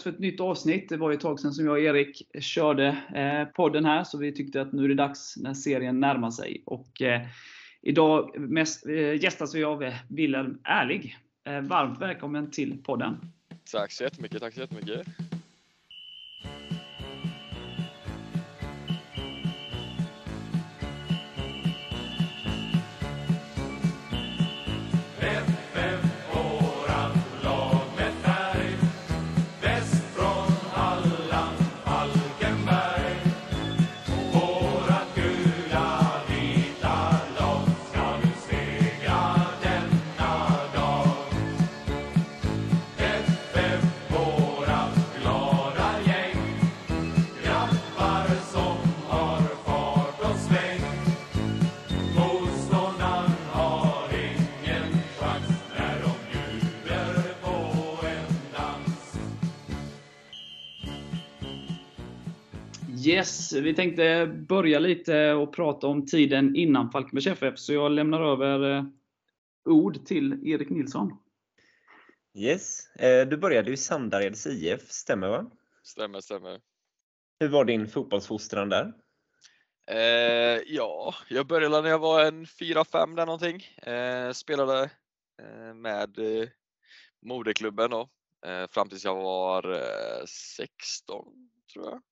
dags för ett nytt avsnitt. Det var ju ett tag sedan som jag och Erik körde eh, podden här, så vi tyckte att nu är det dags när serien närmar sig. Och, eh, idag mest, eh, gästas vi av eh, Wilhelm Ärlig. Eh, varmt välkommen till podden. Tack så jättemycket, tack så jättemycket. Yes, vi tänkte börja lite och prata om tiden innan Falkenbergs FF, så jag lämnar över eh, ord till Erik Nilsson. Yes, eh, du började i Sandareds IF, stämmer va? Stämmer, stämmer. Hur var din fotbollsfostran där? Eh, ja, jag började när jag var en 4-5 där någonting. Eh, spelade eh, med eh, moderklubben då, eh, fram tills jag var 16 tror jag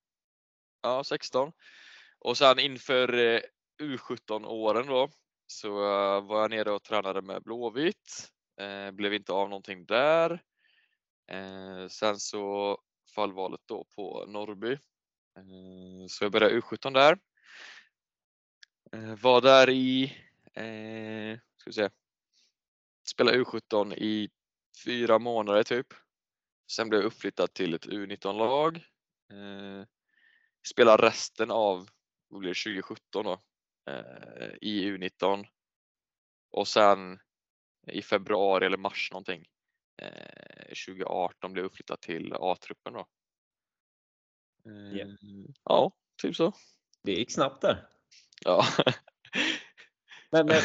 ja, 16. Och sen inför eh, U17-åren då så eh, var jag nere och tränade med Blåvitt. Eh, blev inte av någonting där. Eh, sen så fall valet då på Norrby. Eh, så jag började U17 där. Var där i, ska vi se, spelade U17 i fyra månader typ. Sen blev jag uppflyttad till ett U19-lag spelar resten av vad blir det, 2017 då, eh, i U19 och sen i februari eller mars någonting eh, 2018 blev uppflyttad till A-truppen då. Yeah. Ja, typ så. Det gick snabbt där. Ja. Men eh,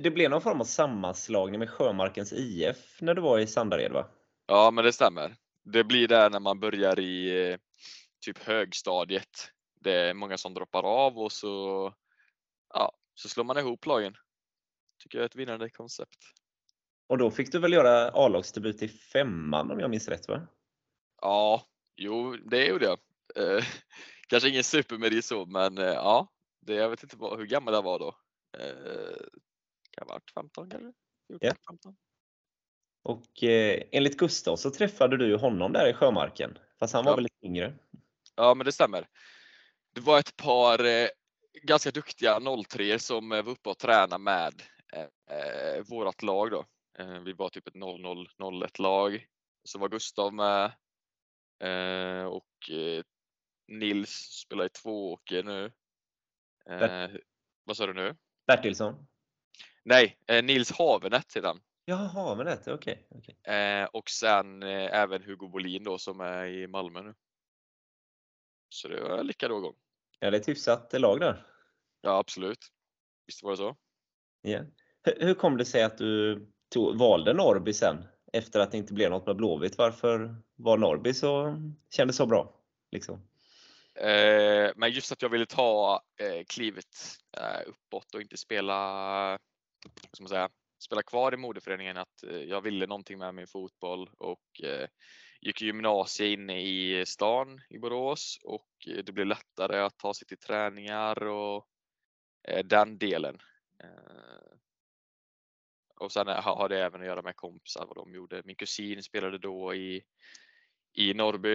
det blev någon form av sammanslagning med Sjömarkens IF när du var i Sandared va? Ja, men det stämmer. Det blir där när man börjar i eh, typ högstadiet. Det är många som droppar av och så, ja, så slår man ihop lagen. Tycker jag är ett vinnande koncept. Och då fick du väl göra A-lagsdebut i femman om jag minns rätt va? Ja, jo det gjorde jag. Eh, kanske ingen supermerit så men eh, ja, det, jag vet inte hur gammal jag var då. Eh, kan ha varit 15 kanske? 14, ja. 15. Och eh, enligt Gustav så träffade du honom där i Sjömarken, fast han var ja. lite yngre? Ja, men det stämmer. Det var ett par eh, ganska duktiga 03 som eh, var uppe och tränade med eh, eh vårat lag då. Eh, vi var typ ett 00-01 lag. Så var Gustav med eh, och Nils spelar i Tvååker nu. vad sa du nu? Bertilsson? Nej, Nils Havenet sedan. Ja, Havenet, okej. Okay, okay. och sen även Hugo Bolin då som är i Malmö nu. Så det var lyckad årgång. Ja, det är ett hyfsat lag där. Ja, absolut. Visst var det så. Ja. Hur kom det sig att du tog, valde Norrby sen? Efter att det inte blev något med Blåvitt. Varför var Norrby så, kändes så bra? Liksom? Eh, men just att jag ville ta eh, klivet eh, uppåt och inte spela, ska man säga, spela kvar i modeföreningen. Att eh, jag ville någonting med min fotboll och eh, gick gymnasie inne i stan i Borås och det blev lättare att ta sig till träningar och eh, den delen. Eh, och sen har det även att göra med kompisar, vad de gjorde. Min kusin spelade då i, i Norrby,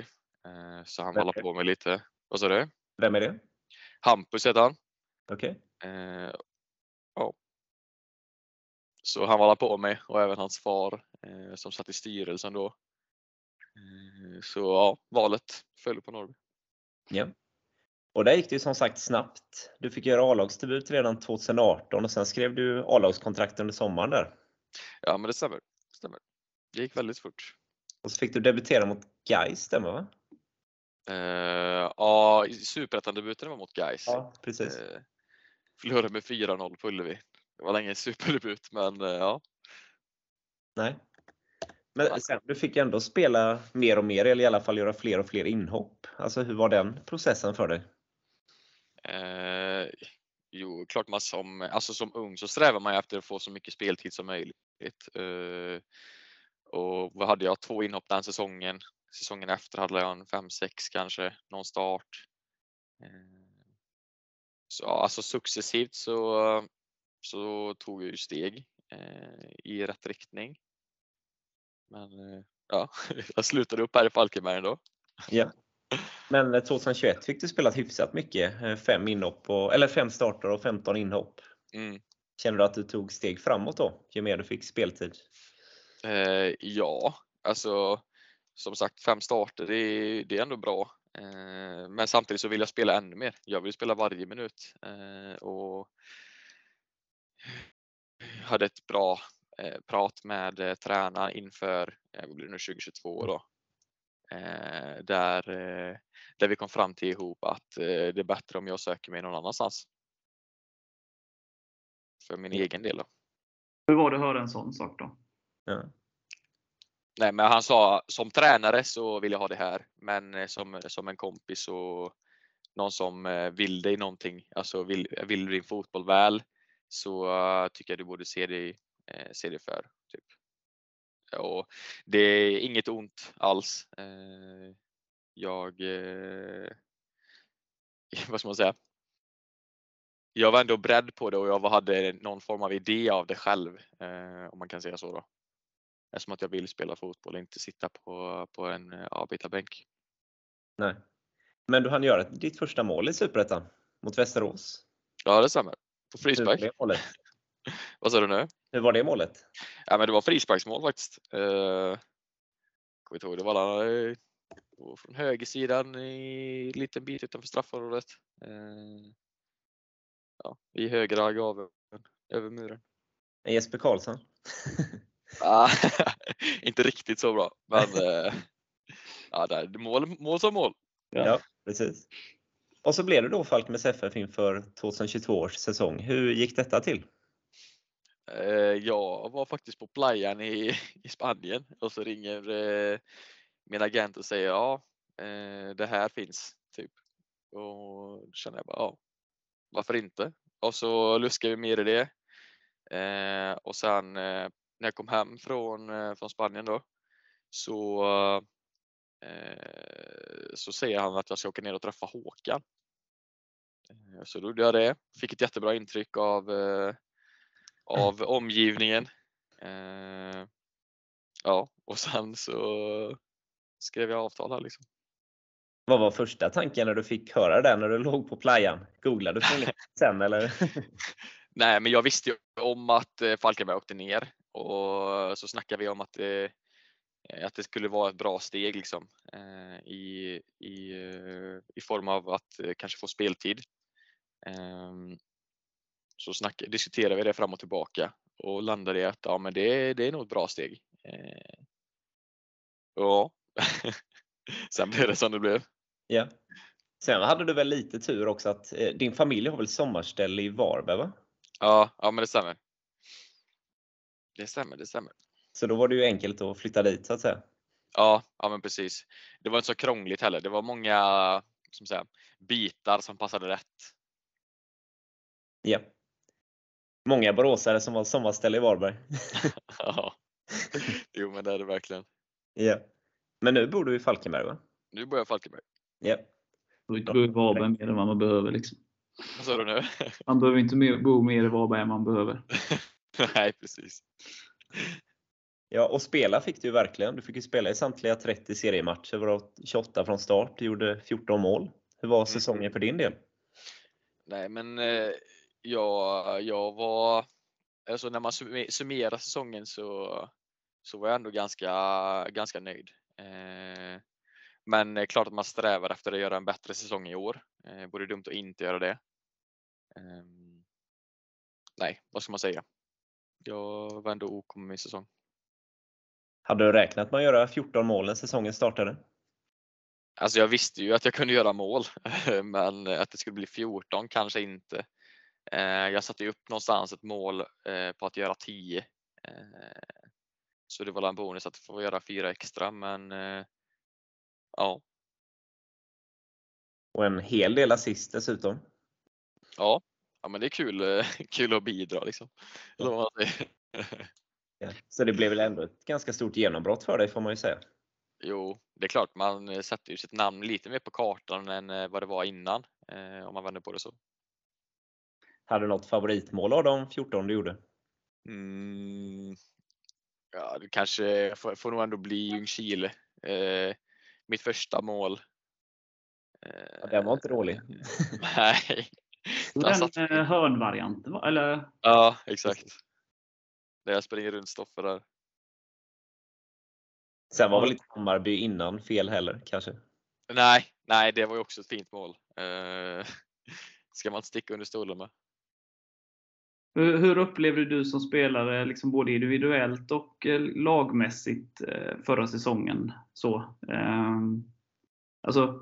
eh, så han håller på med lite. Vad sa du? Vem är det? Hampus heter han. Okej. Okay. ja. Så han var på mig och även hans far som satt i styrelsen då. Eh, så ja, valet föll på Norrby. Ja. Och där gick det som sagt snabbt. Du fick göra A-lagsdebut redan 2018 och sen skrev du A-lagskontrakt under sommaren där. Ja, men det stämmer. det stämmer. Det gick väldigt fort. Och så fick du debutera mot Gais, stämmer va? Uh, ja, superettan-debuten var mot Gais. Ja, precis. Uh, förlorade med 4-0 på Ullevi. Det var länge superdebut, men uh, ja. Nej. Men sen, du fick ändå spela mer och mer, eller i alla fall göra fler och fler inhopp. Alltså hur var den processen för dig? Eh, jo, klart man som, alltså som ung så strävar man efter att få så mycket speltid som möjligt. Eh, och vad hade jag? Två inhopp den säsongen. Säsongen efter hade jag en 5-6 kanske, någon start. Eh, så alltså successivt så, så tog jag ju steg eh, i rätt riktning. Men eh, ja, jag slutade upp här i Falkenberg ändå. Ja. Men 2021 fick du spela hyfsat mycket. Fem, inhopp och, eller fem starter och 15 inhopp. Mm. Känner du att du tog steg framåt då, ju mer du fick speltid? Eh, ja, alltså som sagt fem starter, det är, det är ändå bra. Eh, men samtidigt så vill jag spela ännu mer. Jag vill spela varje minut eh, och hade ett bra eh, prat med eh, tränaren inför eh, blir det nu, 2022 då. Eh, där, eh, där vi kom fram till ihop att eh, det är bättre om jag söker mig någon annanstans. För min egen del. Då. Hur var det att höra en sån sak då? Ja. Nej, men han sa som tränare så vill jag ha det här, men eh, som, som en kompis och någon som eh, vill dig någonting, alltså vill, vill din fotboll väl, så tycker jag du borde se dig, eh, se dig för. Typ. Och det är inget ont alls. Eh, jag, eh, vad ska man säga? Jag var ändå beredd på det och jag hade någon form av idé av det själv, eh, om man kan säga så. Då. Eftersom att jag vill spela fotboll inte sitta på, på en eh, avbytarbänk. Nej. Men du hann göra ditt första mål i Superettan mot Västerås. Ja, det stämmer. På frispark. Vad sa du nu? Hur var det målet? Ja, men det var frisparksmål faktiskt. Uh, kommer inte ihåg, det var alla, eh, från högersidan i en liten bit utanför straffområdet. Uh, ja, I högra gaveln över muren. Jesper Karlsson? Ah, inte riktigt så bra, men uh, ja, där, mål, mål som mål. Ja, precis. Och så blev det då Falkenbergs FF inför 2022 års säsong. Hur gick detta till? Eh, jag var faktiskt på playan i, i Spanien och så ringer eh, min agent och säger ja, eh, det här finns. typ. Och då känner jag bara ja, varför inte? Och så luskade vi mer i det. Och sen när jag kom hem från, från Spanien då så, så säger han att jag ska åka ner och träffa Håkan. Så då gjorde jag det. Fick ett jättebra intryck av, av omgivningen. Eh, ja, och sen så skrev jag avtal här liksom. Vad var första tanken när du fick höra det när du låg på playan? Googlade du på sen eller? Nej, men jag visste ju om att eh, Falkenberg åkte ner och så snackade vi om att det, eh, att det skulle vara ett bra steg liksom, eh, i, i, i form av att kanske få speltid. Så snack, diskuterade vi det fram och tillbaka och landade i att ja, men det, det är nog ett bra steg. Eh, Ja, sen blev det som det blev. Ja. Sen hade du väl lite tur också att eh, din familj har väl sommarställe i Varberg va? Ja, ja men det stämmer. Det stämmer, det stämmer. Så då var det ju enkelt att flytta dit så att säga. Ja, ja men precis. Det var inte så krångligt heller. Det var många som säga, bitar som passade rätt. Ja. Många boråsare som har sommarställe i Varberg. Ja. Jo men det är det verkligen. ja. Men nu bor du i Falkenberg va? Nu börjar Falkenberg. Ja. Du behöver inte Varberg mer än vad man behöver. Liksom. Vad sa du nu? Man behöver inte mer, bo mer i Varberg än man behöver. Nej precis. Ja, och spela fick du ju verkligen. Du fick ju spela i samtliga 30 seriematcher, varav 28 från start. Du gjorde 14 mål. Hur var säsongen för din del? Nej men eh, jag, jag var, alltså när man summe- summerar säsongen så, så var jag ändå ganska, ganska nöjd. Eh, men det är klart att man strävar efter att göra en bättre säsong i år. Eh, Vore dumt att inte göra det. Ehm, nej, vad ska man säga? Jag var ändå OK med min säsong. Hade du räknat med att göra 14 mål när säsongen startade? Alltså jag visste ju att jag kunde göra mål, men att det skulle bli 14 kanske inte. Eh, Jag satte upp någonstans ett mål eh, på att göra 10. Eh, Så det var en bonus att få göra fyra extra, men ja. Och en hel del assist dessutom. Ja, ja men det är kul, kul att bidra liksom. Ja. Så det blev väl ändå ett ganska stort genombrott för dig får man ju säga. Jo, det är klart man sätter ju sitt namn lite mer på kartan än vad det var innan, om man vänder på det så. Hade du något favoritmål av de 14 du gjorde? Mm, ja, det kanske får, får nog ändå bli Ljungskile. Eh, mitt första mål. Eh, ja, den var inte dålig. nej. Den satt... Eh, hörnvarianten eller? Ja, exakt. Där jag springer runt Stoffe där. Sen var väl inte Hammarby innan fel heller kanske? Nej, nej, det var ju också ett fint mål. Eh, ska man inte sticka under stolen med. Hur, hur upplevde du som spelare, liksom både individuellt och eh, lagmässigt, eh, förra säsongen? Så, ehm, alltså,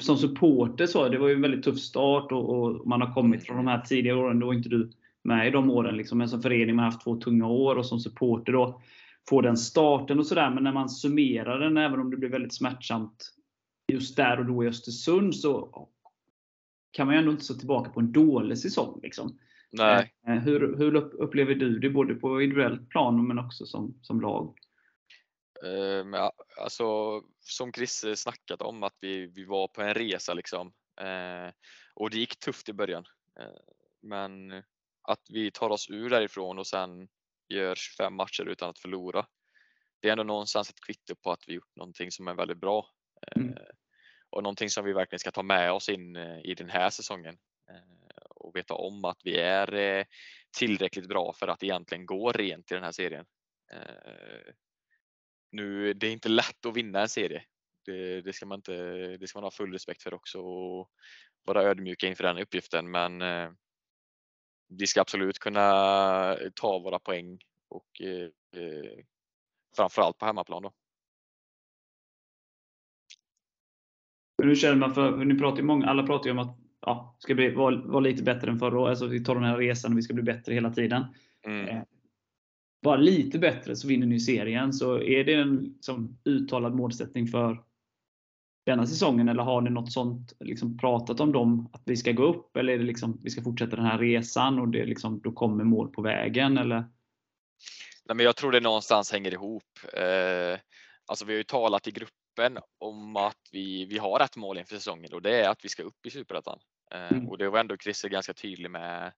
som supporter så, det var ju en väldigt tuff start och, och, man har kommit från de här tidiga åren. Då var inte du med i de åren. Liksom. Men som förening har haft två tunga år och som supporter då få den starten och sådär. Men när man summerar den, även om det blir väldigt smärtsamt just där och då i Östersund, så kan man ju ändå inte se tillbaka på en dålig säsong. Liksom. Nej. Eh, hur, hur upplever du det både på individuellt plan men också som, som lag? Um, ja, alltså, som Chris snackat om att vi, vi var på en resa liksom. Uh, och det gick tufft i början. Uh, men att vi tar oss ur därifrån och sen gör 25 matcher utan att förlora. Det är ändå någonstans ett kvitto på att vi gjort någonting som är väldigt bra. Mm. Och någonting som vi verkligen ska ta med oss in i den här säsongen och veta om att vi är eh, tillräckligt bra för att egentligen gå rent i den här serien. Eh, nu, det är inte lätt att vinna en serie. Det, det, ska, man inte, det ska man ha full respekt för också och vara ödmjuka inför den uppgiften. Men eh, vi ska absolut kunna ta våra poäng och eh, framförallt på hemmaplan. Då. hur känner man för, ni pratar ju många, alla pratar ju om att ja, ska bli, vara, vara lite bättre än förra året. Alltså, vi tar den här resan och vi ska bli bättre hela tiden. Mm. Eh, bara lite bättre så vinner ni serien. Så är det en liksom, uttalad målsättning för denna säsongen? Eller har ni något sånt liksom, pratat om dem? Att vi ska gå upp? Eller är det liksom, vi ska fortsätta den här resan och det liksom, då kommer mål på vägen? Eller? Nej, men jag tror det någonstans hänger ihop. Eh, alltså vi har ju talat i gruppen om att vi, vi har ett mål inför säsongen och det är att vi ska upp i Superettan. Eh, mm. Och det var ändå Christer ganska tydlig med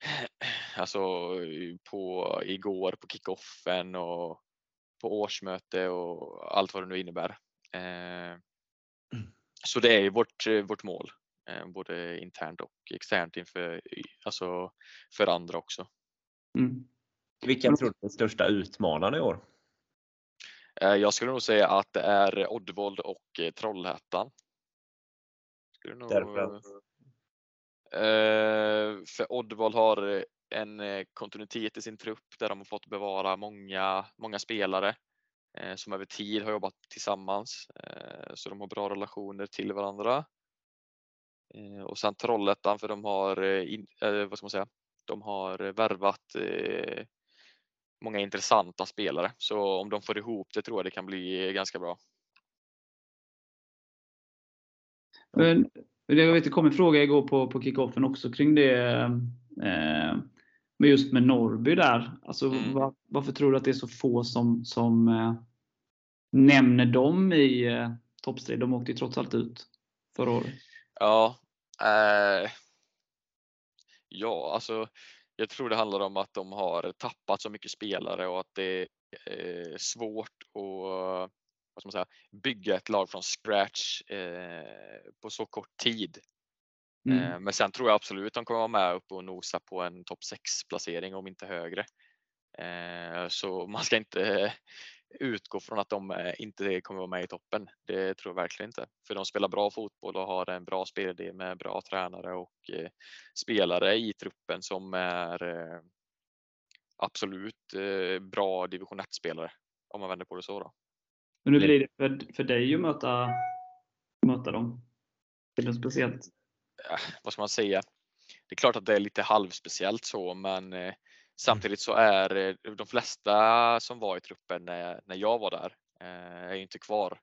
alltså på igår på kickoffen och på årsmöte och allt vad det nu innebär. Eh, mm. Så det är vårt, vårt mål, eh, både internt och externt inför, alltså för andra också. Mm. Vilka tror du är den största utmanaren i år? Jag skulle nog säga att det är Oddvold och Trollhättan. Skulle nog, Därför eh, för Oddvall har en eh, kontinuitet i sin trupp där de har fått bevara många, många spelare eh, som över tid har jobbat tillsammans. Eh, så de har bra relationer till varandra. Eh, och sen Trollhättan för de har, eh, in, vad ska man säga, de har värvat många intressanta spelare. Så om de får ihop det tror jag det kan bli ganska bra. Men, jag vet, det kom en fråga igår på, på kickoffen också kring det. Eh, med just med Norrby där. Alltså, mm. var, varför tror du att det är så få som, som eh, nämner dem i eh, toppstrid? De åkte ju trots allt ut förra året. Ja, eh, ja alltså jag tror det handlar om att de har tappat så mycket spelare och att det är svårt att vad ska man säga, bygga ett lag från scratch eh, på så kort tid. Mm. Eh, men sen tror jag absolut de kommer vara med upp och nosa på en topp 6 placering om inte högre. Eh, så man ska inte utgå från att de eh, inte kommer vara med i toppen. Det tror jag verkligen inte. För de spelar bra fotboll och har en bra spelidé med bra tränare och eh, spelare i truppen som är eh, absolut bra division 1-spelare om man vänder på det så. Då. Men hur blir det för, för dig att möta, möta dem? Är det speciellt? Ja, vad ska man säga? Det är klart att det är lite halvspeciellt så, men eh, Samtidigt så är eh, de flesta som var i truppen när, när jag var där eh, är inte kvar.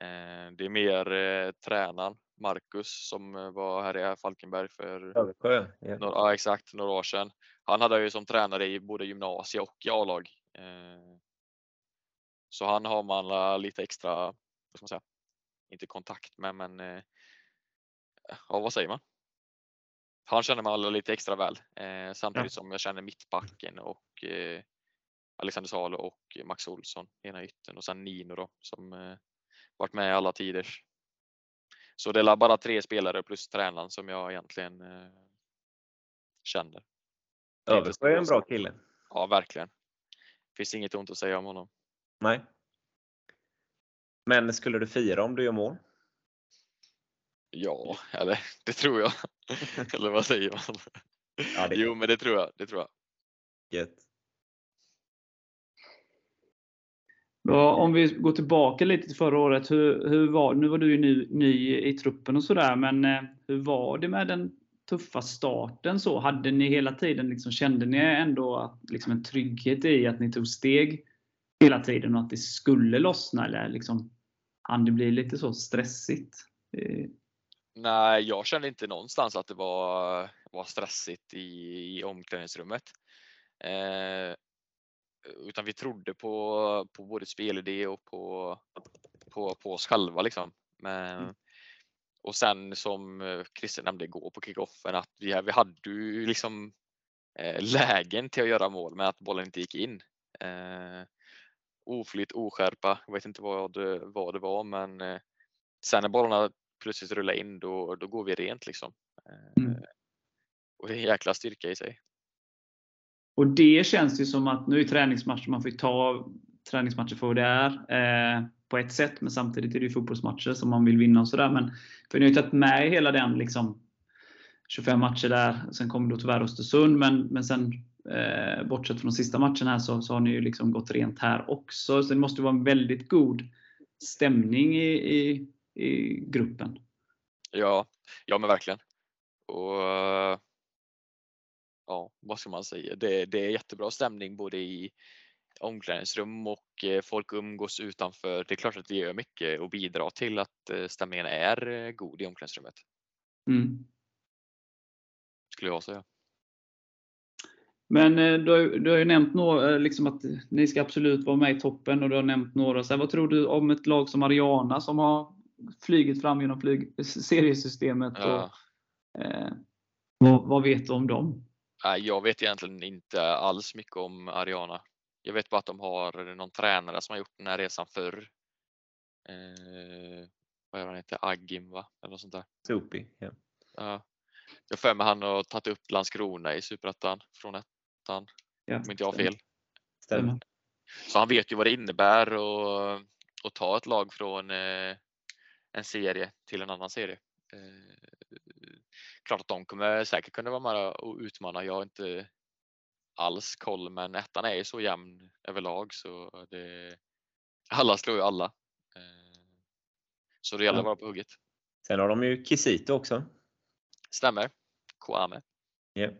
Eh, det är mer eh, tränaren Marcus som var här i Falkenberg för Översjö, ja. några, ja, exakt, några år sedan. Han hade ju som tränare i både gymnasie och A-lag. Eh, så han har man lite extra, vad ska man säga, inte kontakt med men eh, ja, vad säger man? Han känner man alla lite extra väl eh, samtidigt som jag känner mittbacken och eh, Alexander Salo och Max Olsson ena ytten och sen Nino då som eh, varit med i alla tider. Så det är bara tre spelare plus tränaren som jag egentligen eh, känner. Översjö är en bra kille. Ja, verkligen. Finns inget ont att säga om honom. Nej. Men skulle du fira om du gör mål? Ja, eller det tror jag. eller vad säger man? Ja, det Jo, men det tror jag. Det tror jag. Gött. Ja, om vi går tillbaka lite till förra året. Hur, hur var, nu var du ju ny, ny i truppen och sådär, men eh, hur var det med den tuffa starten? Så, hade ni hela tiden, liksom, kände ni ändå att, liksom, en trygghet i att ni tog steg hela tiden och att det skulle lossna? Eller liksom, hann det bli lite så stressigt? Eh, Nej, jag kände inte någonstans att det var, var stressigt i, i omklädningsrummet. Eh, utan vi trodde på, på både spelidé och på, på, på oss själva. Liksom. Men, och sen som Christer nämnde igår på kickoffen att vi, vi hade ju liksom eh, lägen till att göra mål men att bollen inte gick in. Eh, oflyt, oskärpa, jag vet inte vad det, vad det var men eh, sen när bollarna plötsligt rullar in då, då går vi rent liksom. Eh, Mm. Och det är en jäkla styrka i sig. Och det känns ju som att nu är träningsmatcher, man får ju ta träningsmatcher för vad det är. Eh, på ett sätt, men samtidigt är det ju fotbollsmatcher som man vill vinna och sådär. Men för ni har ju tagit med hela den liksom 25 matcher där. Sen kommer då tyvärr Östersund, men, men sen eh, bortsett från sista matcherna här så, så har ni ju liksom gått rent här också. Så det måste vara en väldigt god stämning i, i, i gruppen. Ja, ja men verkligen. Och ja, vad ska man säga? Det, det är jättebra stämning både i omklädningsrum och eh, folk umgås utanför. Det är klart att det gör mycket och bidrar till att eh, stämningen är eh, god i omklädningsrummet. Mm. Skulle jag säga. Men eh, du har, ju- du har ju nämnt några, eh, liksom att ni ska absolut vara med i toppen och du har nämnt några. Så här, vad tror du om ett lag som Ariana som har flugit fram genom flyg, seriesystemet? Ja. Och, eh, vad, vad vet du om dem? Jag vet egentligen inte alls mycket om Ariana. Jag vet bara att de har någon tränare som har gjort den här resan förr. Eh, vad är det han heter? Agim va? Eller något sånt där. Sopi. Ja. Ja. Jag har för mig han har tagit upp Landskrona i Superettan från ettan. Ja, Om inte jag har fel. Stämmer. Så han vet ju vad det innebär att, att ta ett lag från eh, en serie till en annan serie. Eh, klart att de kommer säkert kunna vara med och utmana. Jag har inte alls koll, men ettan är ju så jämn överlag så det, alla slår ju alla. Eh, så det gäller att vara på hugget. Sen har de ju Kisito också. Stämmer. Kwame. Ja.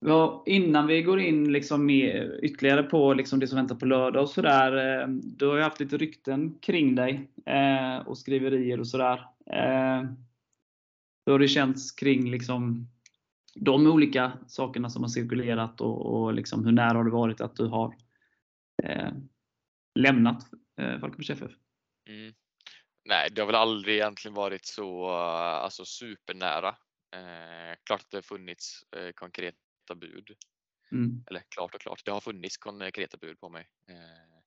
Ja, innan vi går in liksom ytterligare på liksom det som väntar på lördag och sådär. Eh, du har ju haft lite rykten kring dig eh, och skriverier och sådär. Eh, hur har det känts kring liksom de olika sakerna som har cirkulerat och, och liksom hur nära har det varit att du har eh, lämnat eh, Falkenbergs FF? Mm. Nej, det har väl aldrig egentligen varit så eh, alltså, supernära. Eh, klart att det har funnits eh, konkreta bud. Mm. Eller klart och klart, det har funnits konkreta bud på mig. Eh,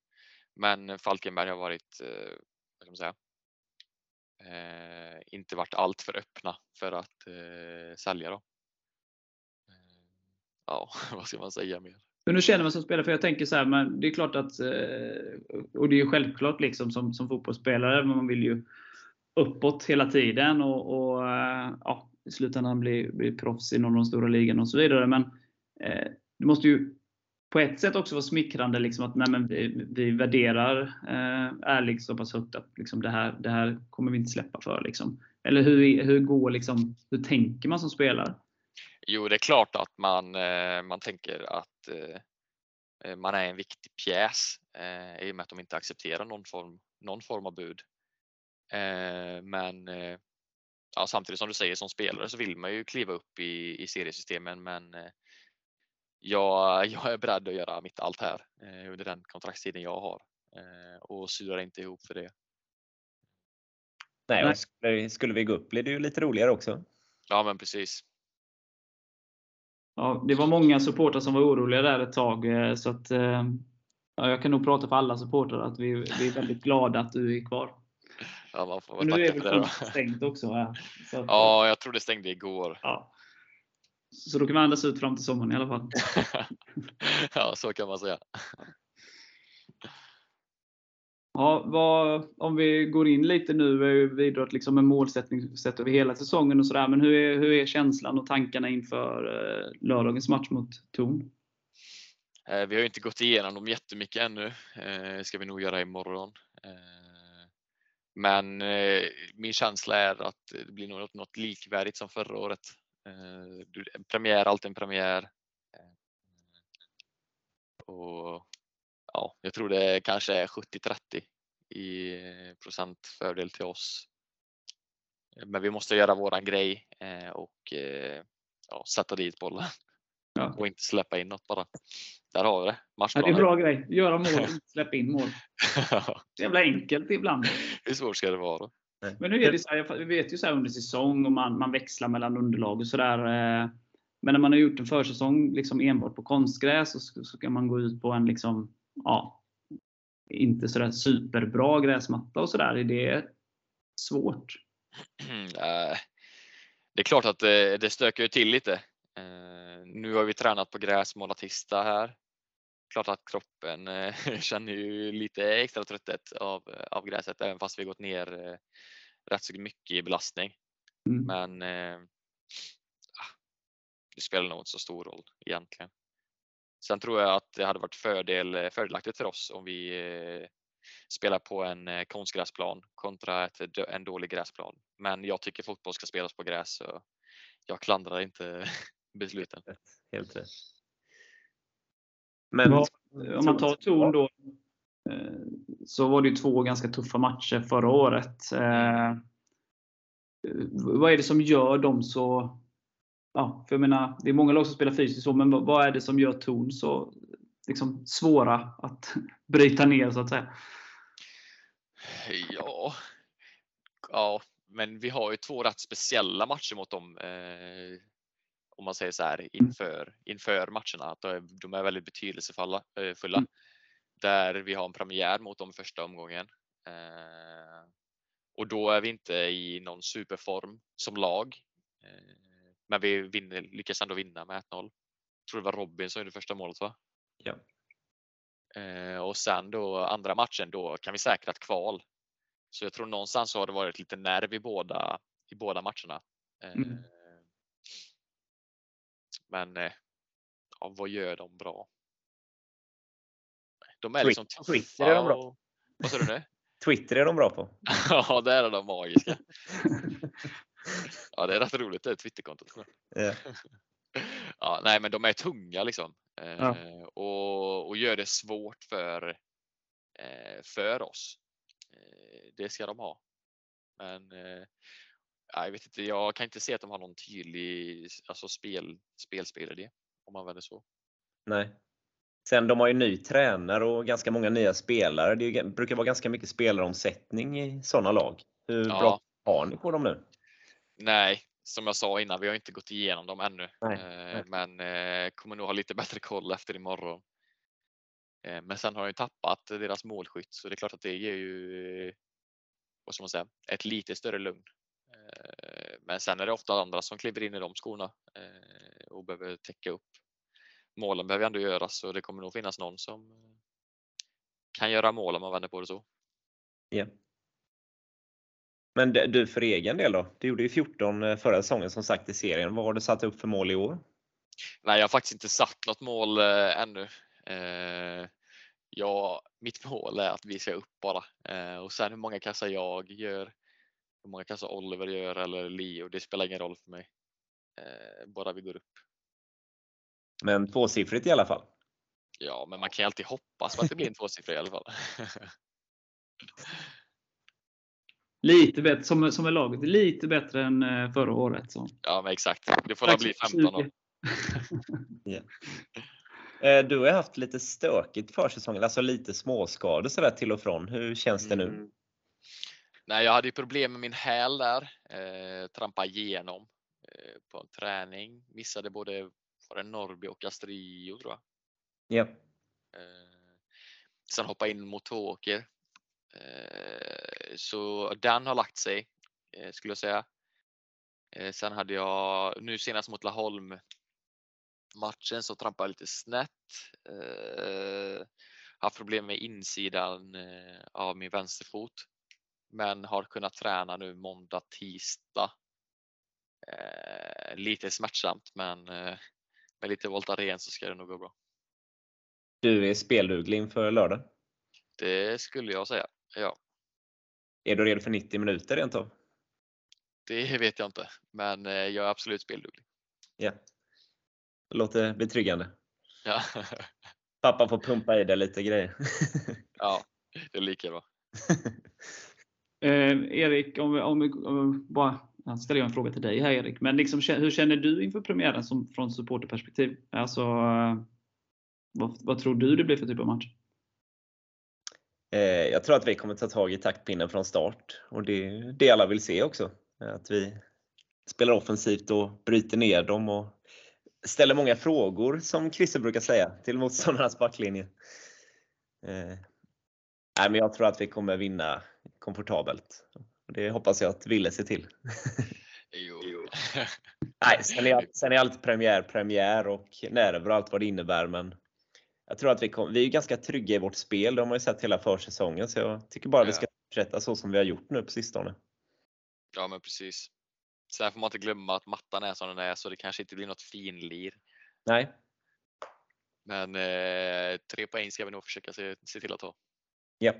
men Falkenberg har varit, eh, vad ska man säga, eh, inte varit allt för öppna för att eh, sälja dem. Eh, ja, vad ska man säga mer? Men du känner man som spelare? För jag tänker så här, men det är klart att, eh, och det är ju självklart liksom som, som fotbollsspelare, men man vill ju uppåt hela tiden och, och eh, ja, i slutändan bli, bli proffs i någon av de stora ligorna och så vidare. Men eh, det måste ju på ett sätt också vara smickrande liksom att nej, men vi, vi värderar eh, ärligt så pass högt att liksom det, här, det här kommer vi inte släppa för. Liksom. Eller hur, hur går liksom, hur tänker man som spelare? Jo, det är klart att man, eh, man tänker att eh, man är en viktig pjäs eh, i och med att de inte accepterar någon form, någon form av bud. Men ja, samtidigt som du säger som spelare så vill man ju kliva upp i, i seriesystemen men jag, jag är beredd att göra mitt allt här under den kontraktstiden jag har och surar inte ihop för det. Nej, och skulle, skulle vi gå upp blir det ju lite roligare också. Ja, men precis. Ja, det var många supportrar som var oroliga där ett tag. Eh, så att, eh, ja, jag kan nog prata för alla supportrar att vi, vi är väldigt glada att du är kvar. Ja, man får nu är det stängt också. Ja, att, ja, jag tror det stängde igår. Ja. Så då kan vi andas ut fram till sommaren i alla fall. ja, så kan man säga. Ja, vad, om vi går in lite nu, vi har vidrört liksom en målsättning sett över hela säsongen och sådär. Men hur är, hur är känslan och tankarna inför eh, lördagens match mot Torn? Eh, vi har inte gått igenom dem jättemycket ännu. Eh, ska vi nog göra imorgon. Eh, men eh, min känsla är att det blir något, något likvärdigt som förra året. Eh, en premiär, alltid en premiär. Eh, och ja, jag tror det kanske är 70-30 i procent fördel till oss. Men vi måste göra våran grej och ja, sätta dit bollen. Ja. Och inte släppa in något bara. Där har vi det. Ja, det är en bra grej. Göra mål släppa in mål. Så jävla enkelt ibland. Hur svårt ska det vara? Men nu är det så här, vi vet ju så här under säsong och man, man växlar mellan underlag och sådär. Eh, men när man har gjort en försäsong liksom enbart på konstgräs så, så kan man gå ut på en liksom ja, inte sådär superbra gräsmatta och sådär. Är det svårt? Det är klart att det, det stökar till lite. Eh, nu har vi tränat på gräs måndag, tisdag här. Klart att kroppen eh, känner ju lite extra trötthet av, av gräset även fast vi gått ner eh, rätt så mycket i belastning. Mm. Men ah, det spelar nog inte så stor roll egentligen. Sen tror jag att det hade varit fördel, fördelaktigt för oss om vi eh, spelar på en eh, konstgräsplan kontra ett, en dålig gräsplan. Men jag tycker fotboll ska spelas på gräs så jag klandrar inte besluten. Helt rätt. Men om man tar ton då eh, så var det två ganska tuffa matcher förra året. Vad är det som gör dem så ja, för jag menar, det är många lag som spelar fysiskt så, men vad är det som gör ton så liksom, svåra att bryta ner så att säga? Ja, ja, men vi har ju två rätt speciella matcher mot dem. Om man säger så här inför, inför matcherna. Att de är väldigt betydelsefulla. Eh, fulla, mm. Där vi har en premiär mot dem första omgången. Eh, och då är vi inte i någon superform som lag. Eh, men vi vinner, lyckas ändå vinna med 1-0. Jag tror det var Robin som gjorde första målet va? Ja. Och sen då andra matchen, då kan vi säkra ett kval. Så jag tror någonstans så har det varit lite nerv i båda, i båda matcherna. Mm. Men eh, ja, vad gör de bra? De är liksom tuffa. Twitter är de bra på. Vad sa du nu? Twitter är de bra på. ja, där är de magiska. ja, det är rätt roligt det Twitterkontot. Yeah. ja, nej, men de är tunga liksom ja. Eh, och, och gör det svårt för, eh, för oss. Det ska de ha. Men jag vet inte, jag kan inte se att de har någon tydlig alltså spel, spelspelidé om man vänder så. Nej. Sen de har ju ny tränare och ganska många nya spelare. Det brukar vara ganska mycket spelaromsättning i sådana lag. Hur ja. bra har ni på dem nu? Nej, som jag sa innan, vi har inte gått igenom dem ännu. Nej, nej. Eh, men eh, kommer nog ha lite bättre koll efter imorgon. Eh, men sen har jag tappat deras målskytt så det är klart att det ger ju vad ska man säga, ett lite större lugn. Men sen är det ofta andra som kliver in i de skorna och behöver täcka upp. Målen behöver ändå göras så det kommer nog finnas någon som kan göra mål om man vänder på det så. Ja. Men du för egen del då? Du gjorde ju 14 eh, förra säsongen som sagt i serien. Vad har du satt upp för mål i år? Nej, jag har faktiskt inte satt något mål eh, ännu. Eh, ja, mitt mål är att vi ska upp bara eh, och sen hur många kassar jag gör, hur många kassar Oliver gör eller Leo, det spelar ingen roll för mig. bara vi går upp. Men tvåsiffrigt i alla fall? Ja, men man kan ju alltid hoppas på att det blir en tvåsiffrig i alla fall. Lite bättre, som, som är laget, lite bättre än eh, förra året. Så. Ja, men exakt. Det får bli 15 då. yeah. Du har haft lite stökigt försäsongen, alltså lite småskador sådär till och från. Hur känns det nu? Mm. Nej, jag hade ju problem med min häl där. Eh, trampa igenom eh, på en träning. Missade både var det Norrby och Astrio tror jag. Ja. Eh, sen hoppa in mot Tvååker. Eh, så den har lagt sig eh, skulle jag säga. Eh, sen hade jag nu senast mot Laholm matchen så trampade jag lite snett. Eh, haft problem med insidan eh, av min vänsterfot. Men har kunnat träna nu måndag, tisdag. Eh, lite smärtsamt men eh, med lite Voltaren så ska det nog gå bra. Du är spelduglig inför lördag? Det skulle jag säga, ja. Är du redo för 90 minuter rent av? Det vet jag inte, men eh, jag är absolut spelduglig. Ja. Det låter betryggande. Ja. Pappa får pumpa i dig lite grejer. ja, det är lika bra. eh, Erik, om vi, om om bara jag ställer en fråga till dig här Erik, men liksom, hur känner du inför premiären som, från supporterperspektiv? Alltså, eh, vad, vad tror du det blir för typ av match? Eh, jag tror att vi kommer ta tag i taktpinnen från start och det är det alla vill se också. Att vi spelar offensivt och bryter ner dem och ställer många frågor som Christer brukar säga till motståndarnas backlinje. Eh, nej, men jag tror att vi kommer vinna komfortabelt. Det hoppas jag att Ville ser till. Jo. nej, sen är, sen är allt premiär premiär och nerver och allt vad det innebär. Men jag tror att vi, kom, vi är ganska trygga i vårt spel. Det har man ju sett hela försäsongen. Så jag tycker bara ja. vi ska fortsätta så som vi har gjort nu på sistone. Ja, men precis. Sen får man inte glömma att mattan är som den är, så det kanske inte blir något finlir. Nej. Men eh, tre poäng ska vi nog försöka se, se till att ta. Ja.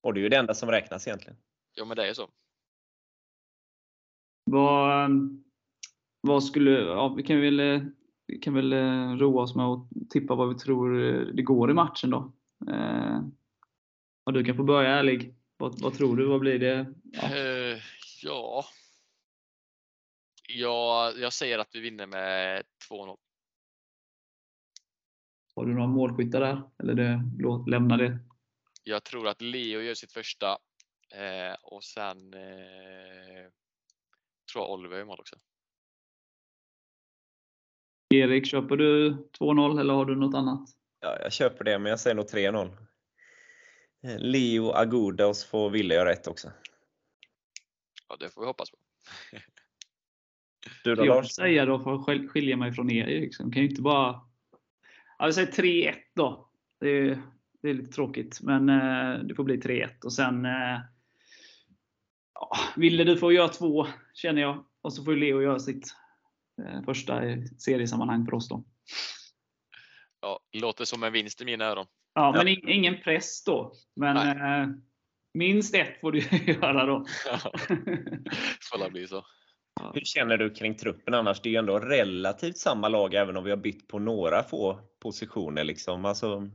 Och det är ju det enda som räknas egentligen. Ja, men det är så. Vad, vad skulle, ja, vi kan väl, vi kan väl eh, roa oss med att tippa vad vi tror det går i matchen då. Eh, och du kan få börja ärlig. Vad, vad tror du? Vad blir det? Ja. Uh, ja. ja. Jag säger att vi vinner med 2-0. Har du några målskyttar där? Eller det, låt, lämna det. Jag tror att Leo gör sitt första eh, och sen eh, tror jag Oliver gör mål också. Erik, köper du 2-0 eller har du något annat? Ja, jag köper det, men jag säger nog 3-0. Leo Agudos får Ville göra rätt också. Ja, det får vi hoppas på. du då, jag säga då, för att skilja mig från er, liksom. kan ju inte bara... Jag säger 3-1 då. Det är, det är lite tråkigt, men eh, det får bli 3-1. Och sen eh, ja, Ville, du får göra två, känner jag. Och så får Leo göra sitt eh, första seriesammanhang för oss då. Ja, låter som en vinst i mina öron. Ja, men ja. ingen press då. Men eh, minst ett får du göra då. Ja, det bli så. Hur känner du kring truppen annars? Det är ju ändå relativt samma lag även om vi har bytt på några få positioner. Liksom. Alltså,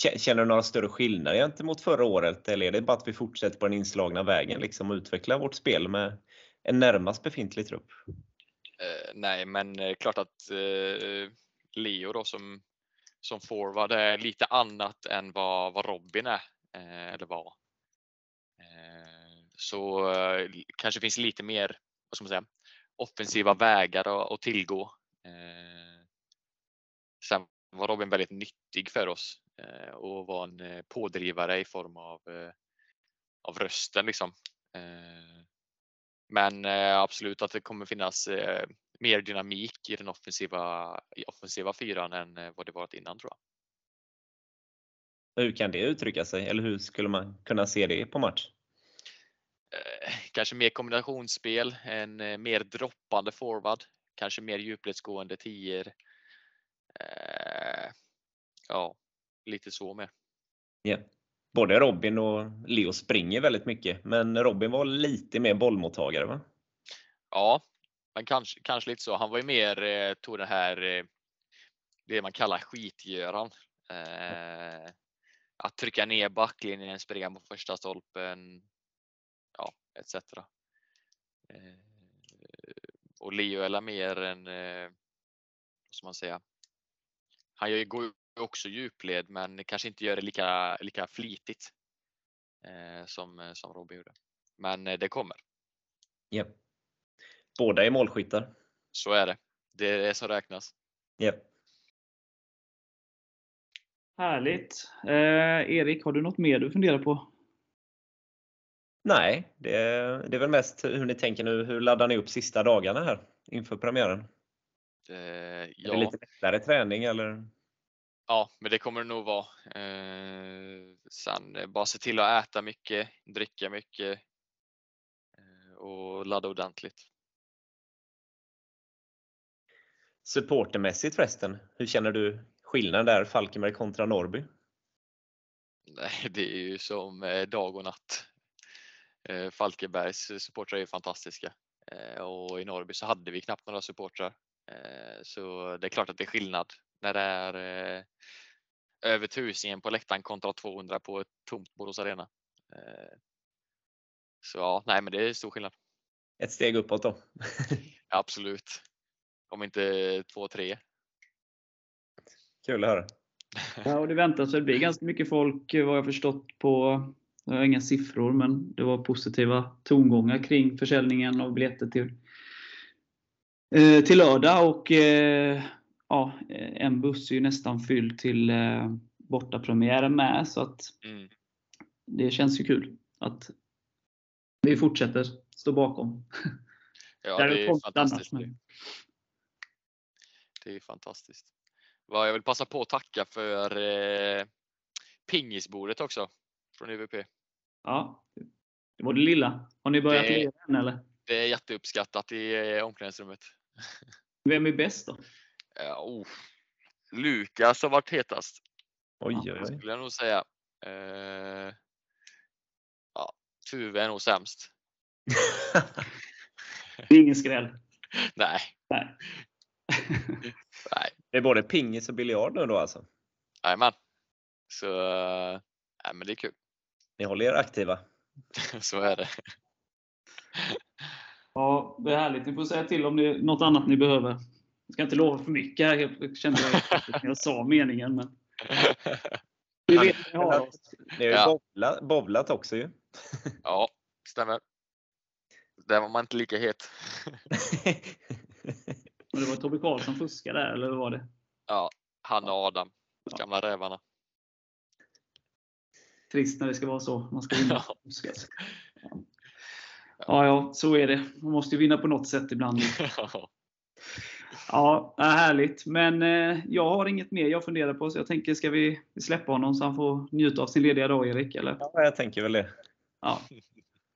känner du några större skillnader gentemot förra året? Eller är det bara att vi fortsätter på den inslagna vägen liksom, och utvecklar vårt spel med en närmast befintlig trupp? Uh, nej, men uh, klart att uh, Leo då som som forward är lite annat än vad, vad Robin är eller var. Så kanske finns lite mer vad ska man säga, offensiva vägar att, tillgå. Sen var Robin väldigt nyttig för oss och var en pådrivare i form av, av rösten. Liksom. Men absolut att det kommer finnas mer dynamik i den offensiva, i offensiva fyran än eh, vad det varit innan tror jag. Hur kan det uttrycka sig? Eller hur skulle man kunna se det på match? Eh, kanske mer kombinationsspel, en eh, mer droppande forward, kanske mer djupledsgående tior. ja, lite så med. Yeah. Både Robin och Leo springer väldigt mycket, men Robin var lite mer bollmottagare va? Ja, men kanske, kanske lite så. Han var ju mer, eh, tog det här, eh, det man kallar skitgöran. Eh, att trycka ner backlinjen, springa på första stolpen, ja, etc. Eh, och Leo är mer en, eh, vad ska man säga, han gör går ju också djupled men kanske inte gör det lika, lika flitigt eh, som, som Robin gjorde. Men eh, det kommer. Yep. Båda är målskyttar. Så är det. Det är det som räknas. Yep. Härligt. Eh, Erik, har du något mer du funderar på? Nej, det det är väl mest hur ni tänker nu. Hur laddar ni upp sista dagarna här inför premiären? Eh, Är det lite lättare träning eller? Ja, men det kommer det nog vara. Eh, sen eh, bara se till att äta mycket, dricka mycket eh, och ladda ordentligt. Supportermässigt förresten, hur känner du skillnaden där Falkenberg kontra Norrby? Nej, det är ju som eh, dag och natt. Eh, Falkenbergs supportrar är fantastiska eh, och i Norrby så hade vi knappt några supportrar. Så det är klart att det är skillnad när det är eh, över tusen på läktaren kontra 200 på ett tomt Borås Arena. Eh, så ja, nej, men det är stor skillnad. Ett steg uppåt då? Absolut. Om inte två, tre. Kul att höra. Ja, och det väntas väl bli ganska mycket folk vad jag förstått på, jag har inga siffror, men det var positiva tongångar kring försäljningen av biljetter till, eh, till lördag. Och eh, ja, en buss är ju nästan fylld till eh, bortapremiären med. Så att Mm. det känns ju kul att vi fortsätter stå bakom. Ja, det är annars, fantastiskt. men- Det är fantastiskt. Jag vill passa på att tacka för eh, pingisbordet också från UVP. Ja, det var det lilla. Har ni börjat Det- lira än eller? Det är jätteuppskattat i eh, omklädningsrummet. Vem är bäst då? Oh. Lukas har varit hetast Oj, oj, oj. skulle jag nog säga. Eh, ja, Tuve är nog sämst. Det är ingen skräll. Nej, Nej. nej, Det är både pingis och biljard nu då alltså? jajamän. Så nej, men det är kul. Ni håller er aktiva? Så är det. Ja, det är härligt. Ni får säga till om det är något annat ni behöver. Jag ska inte lova för mycket här. Jag kände jag när jag sa meningen. Men vi vet att ni har oss. Ni har ju Ja. bowlat också ju. Ja, stämmer. Där var man inte lika het. Men det var Tobbe Karlsson som fuskade där, eller vad var det? Ja, han och Adam, Ja. gamla rävarna. Trist när det ska vara så. Man ska vinna. Ja. Fuskas. Ja, ja, så är det. Man måste ju vinna på något sätt ibland. Ja, ja, härligt. Men eh, jag har inget mer jag funderar på, så jag tänker, ska vi släppa honom så han får njuta av sin lediga dag, Erik? Eller? Ja, jag tänker väl det. Ja.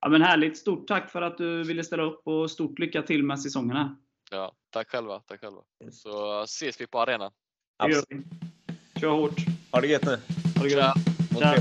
ja, men härligt. Stort tack för att du ville ställa upp och stort lycka till med säsongerna. Ja, tack själva, tack själva. Så ses vi på arenan. Absolut. Kör hårt. Ha det gött nu. Ha det gött. Tja.